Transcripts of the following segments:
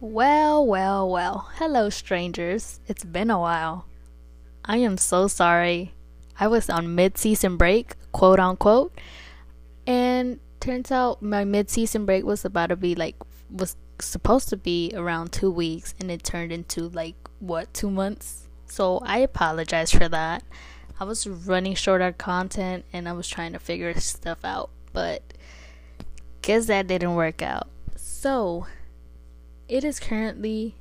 Well, well, well. Hello, strangers. It's been a while. I am so sorry. I was on mid season break, quote unquote, and turns out my mid season break was about to be like, was supposed to be around two weeks, and it turned into like, what, two months? So I apologize for that. I was running short on content and I was trying to figure stuff out, but guess that didn't work out. So, it is currently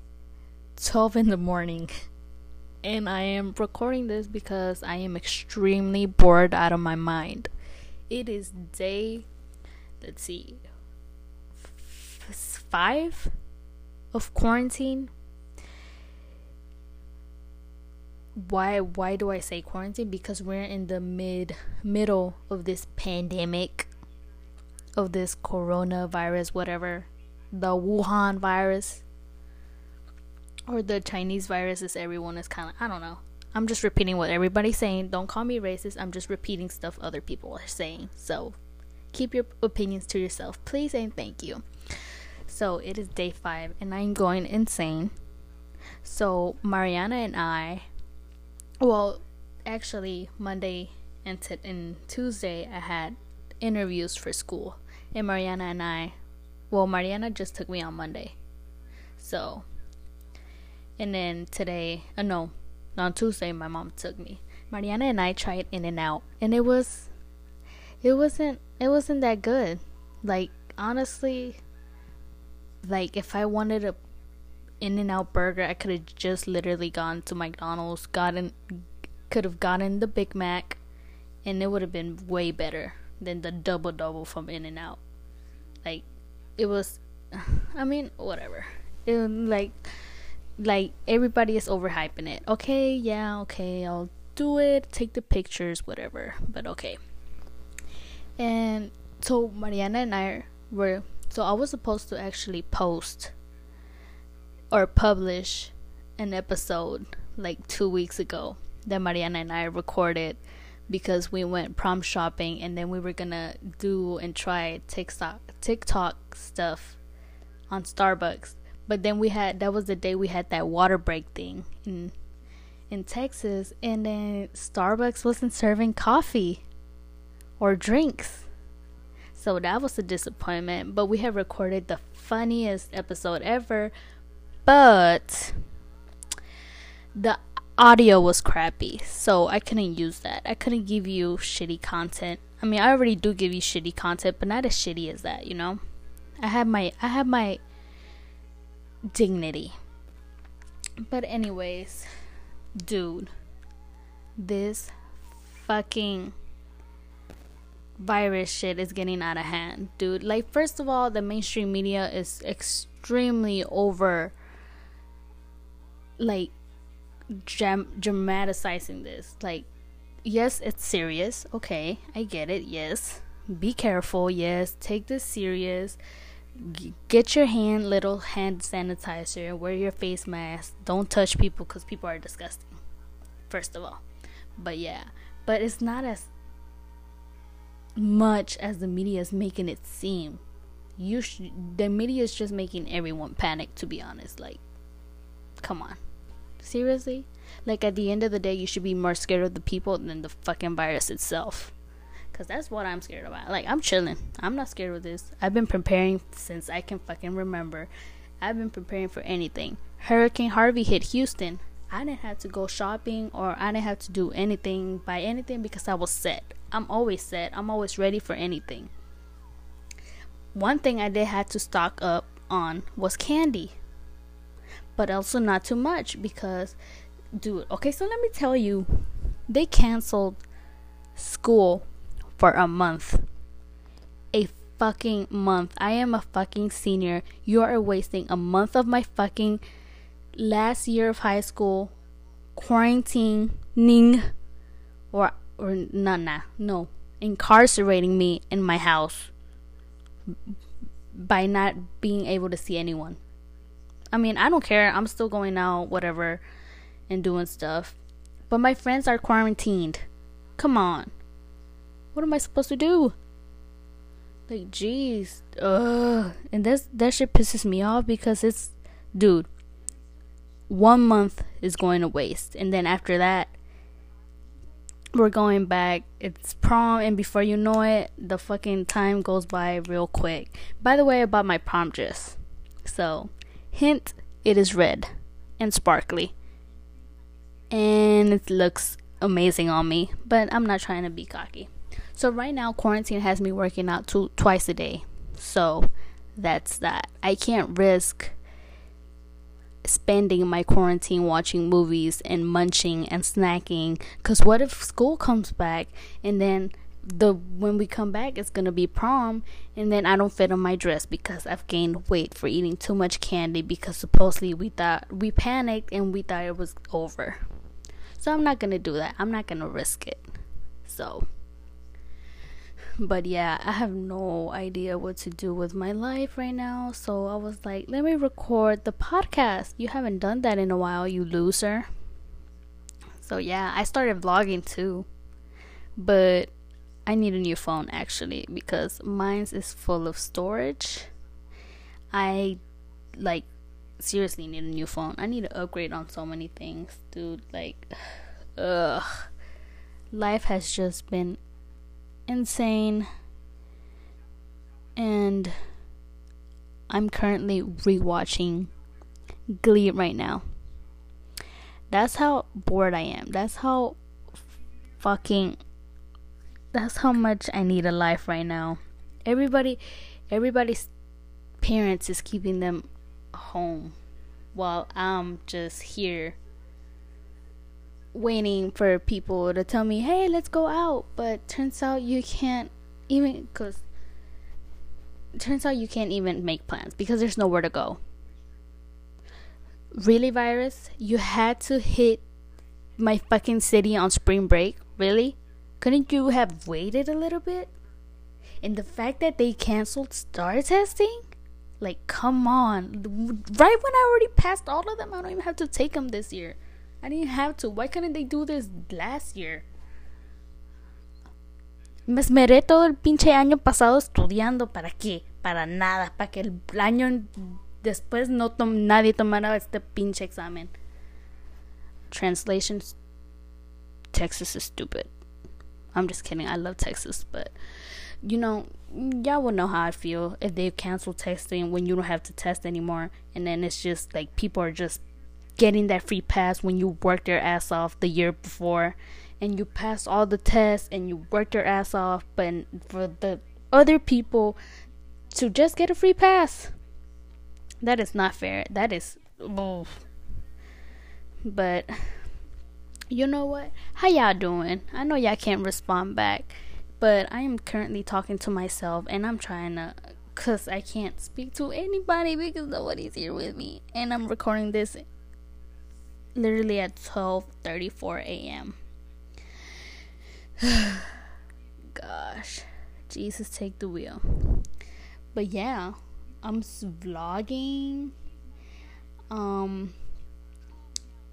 12 in the morning, and I am recording this because I am extremely bored out of my mind. It is day, let's see, f- five of quarantine. Why why do I say quarantine? Because we're in the mid middle of this pandemic of this coronavirus whatever the Wuhan virus or the Chinese virus is everyone is kind of I don't know. I'm just repeating what everybody's saying. Don't call me racist. I'm just repeating stuff other people are saying. So keep your opinions to yourself, please and thank you. So it is day 5 and I'm going insane. So Mariana and I well, actually Monday and t- and Tuesday I had interviews for school. And Mariana and I well, Mariana just took me on Monday. So, and then today, uh, no, on Tuesday, my mom took me. Mariana and I tried In-N-Out, and it was, it wasn't, it wasn't that good. Like honestly, like if I wanted a In-N-Out burger, I could have just literally gone to McDonald's, gotten, could have gotten the Big Mac, and it would have been way better than the double double from In-N-Out. Like it was I mean, whatever. It, like like everybody is overhyping it. Okay, yeah, okay, I'll do it, take the pictures, whatever. But okay. And so Mariana and I were so I was supposed to actually post or publish an episode like 2 weeks ago that Mariana and I recorded because we went prom shopping and then we were gonna do and try TikTok TikTok stuff on Starbucks. But then we had that was the day we had that water break thing in in Texas and then Starbucks wasn't serving coffee or drinks. So that was a disappointment, but we have recorded the funniest episode ever. But the audio was crappy, so I couldn't use that. I couldn't give you shitty content. I mean, I already do give you shitty content, but not as shitty as that, you know? I have my I have my dignity. But anyways, dude, this fucking virus shit is getting out of hand, dude. Like first of all, the mainstream media is extremely over like dram- dramatizing this. Like, yes, it's serious. Okay, I get it. Yes, be careful. Yes, take this serious. Get your hand little hand sanitizer. Wear your face mask. Don't touch people because people are disgusting. First of all, but yeah, but it's not as much as the media is making it seem. You sh- the media is just making everyone panic. To be honest, like, come on. Seriously? Like at the end of the day, you should be more scared of the people than the fucking virus itself. Cause that's what I'm scared about. Like I'm chilling. I'm not scared of this. I've been preparing since I can fucking remember. I've been preparing for anything. Hurricane Harvey hit Houston. I didn't have to go shopping or I didn't have to do anything, buy anything because I was set. I'm always set. I'm always ready for anything. One thing I did have to stock up on was candy but also not too much because dude okay so let me tell you they canceled school for a month. A fucking month. I am a fucking senior. You are wasting a month of my fucking last year of high school quarantining or or nah nah no incarcerating me in my house by not being able to see anyone I mean, I don't care. I'm still going out, whatever, and doing stuff. But my friends are quarantined. Come on. What am I supposed to do? Like, jeez, ugh, and that's that shit pisses me off because it's, dude, one month is going to waste, and then after that, we're going back. It's prom, and before you know it, the fucking time goes by real quick. By the way, about my prom dress. So, hint, it is red and sparkly. And it looks amazing on me, but I'm not trying to be cocky. So, right now, quarantine has me working out two, twice a day. So, that's that. I can't risk spending my quarantine watching movies and munching and snacking cuz what if school comes back and then the when we come back it's to be prom and then I don't fit on my dress because I've gained weight for eating too much candy because supposedly we thought we panicked and we thought it was over. So I'm not to do that. I'm not to risk it. So but yeah, I have no idea what to do with my life right now. So I was like, let me record the podcast. You haven't done that in a while, you loser. So yeah, I started vlogging too. But I need a new phone actually because mine's is full of storage. I like seriously need a new phone. I need to upgrade on so many things, dude. Like ugh. Life has just been insane. And I'm currently rewatching Glee right now. That's how bored I am. That's how fucking that's how much I need a life right now. Everybody everybody's parents is keeping them home while I'm just here waiting for people to tell me, "Hey, let's go out." But turns out you can't even cuz turns out you can't even make plans because there's nowhere to go. Really, virus? You had to hit my fucking city on spring break? Really? Couldn't you have waited a little bit? And the fact that they canceled STAAR testing? Like, come on. Right when I already passed all of them, I don't even have to take them this year. I didn't have to. Why couldn't they do this last year? Me esmeré todo el pinche año pasado estudiando. ¿Para qué? Para nada. Para que el año después no tom nadie tomara este pinche examen. Translations Texas is stupid. I'm just kidding. I love Texas, but you know, y'all will know how I feel if they cancel testing when you don't have to test anymore, and then it's just like people are just getting that free pass when you worked your ass off the year before and you passed all the tests and you worked your ass off but for the other people to just get a free pass that is not fair that is oh. but you know what how y'all doing i know y'all can't respond back but i am currently talking to myself and i'm trying to because i can't speak to anybody because nobody's here with me and i'm recording this literally at 12:34 a.m. Gosh, Jesus, take the wheel. But yeah, I'm vlogging. Um.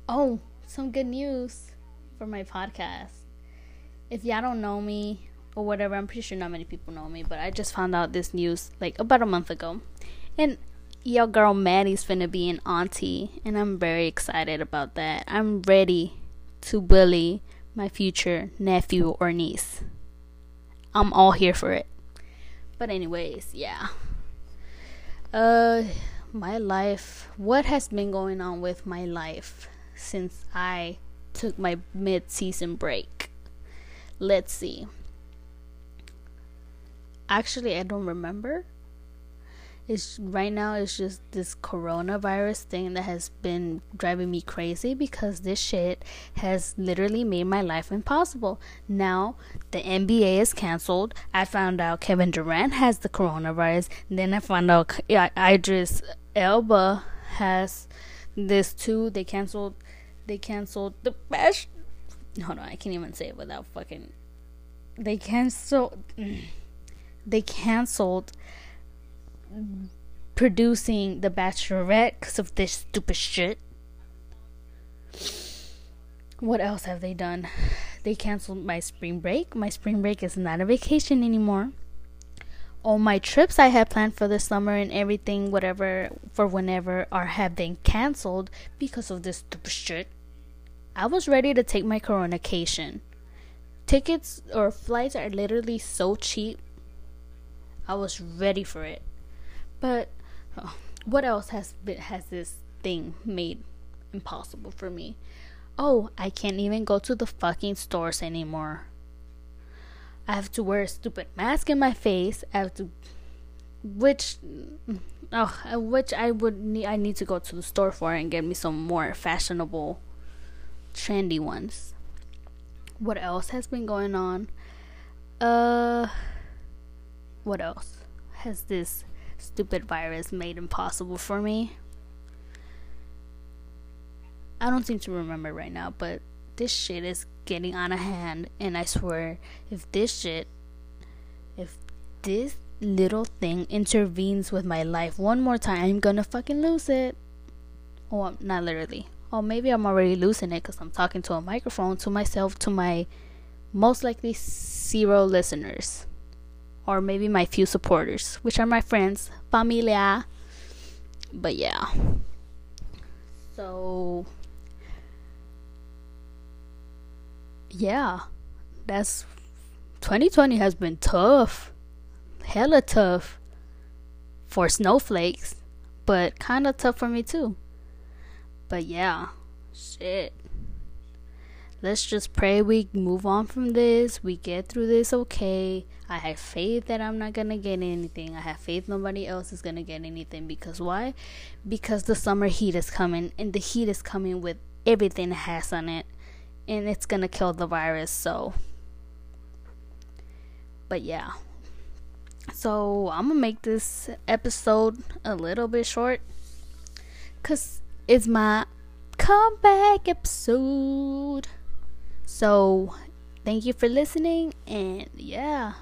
Oh, some good news for my podcast. If y'all don't know me or whatever, I'm pretty sure not many people know me, but I just found out this news like about a month ago. And your girl Maddie's finna be an auntie, and I'm very excited about that. I'm ready to bully my future nephew or niece. I'm all here for it. But anyways, yeah. Uh my life, what has been going on with my life since I took my mid-season break? Let's see. Actually, I don't remember it's right now it's just this coronavirus thing that has been driving me crazy because this shit has literally made my life impossible. Now the NBA is canceled. I found out Kevin Durant has the coronavirus. Then I found out Idris Elba has this too. They canceled. They canceled the best. Hold on, I can't even say it without fucking. They canceled. They canceled producing The Bachelorette because of this stupid shit. What else have they done? They canceled my spring break. My spring break is not a vacation anymore. all my trips I had planned for the summer and everything, whatever, for whenever, are have been canceled because of this stupid shit. I was ready to take my coronation. Tickets or flights are literally so cheap. I was ready for it. But oh, what else has been, has this thing made impossible for me? Oh, I can't even go to the fucking stores anymore. I have to wear a stupid mask in my face. I have to, which, oh, which I would need. I need to go to the store for and get me some more fashionable, trendy ones. What else has been going on? Uh, what else has this stupid virus made impossible for me? I don't seem to remember right now, but this shit is getting out of hand and I swear if this shit if this little thing intervenes with my life one more time I'm gonna fucking lose it. Well, not literally. Or maybe I'm already losing it because I'm talking to a microphone to myself to my most likely zero listeners. Or maybe my few supporters, which are my friends, familia. But yeah. So yeah, that's 2020 has been tough, hella tough for snowflakes, but kind of tough for me too. But yeah, shit. Let's just pray we move on from this. We get through this okay. I have faith that I'm not gonna get anything. I have faith nobody else is gonna get anything. Because why? Because the summer heat is coming, and the heat is coming with everything it has on it and it's gonna kill the virus. So, but yeah. So, I'm gonna make this episode a little bit short because it's my comeback episode. So, thank you for listening, and yeah,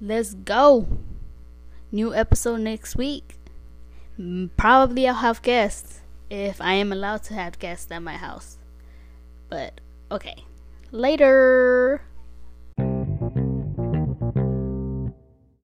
let's go. New episode next week. Mm, probably I'll have guests if I am allowed to have guests at my house. But okay. Later.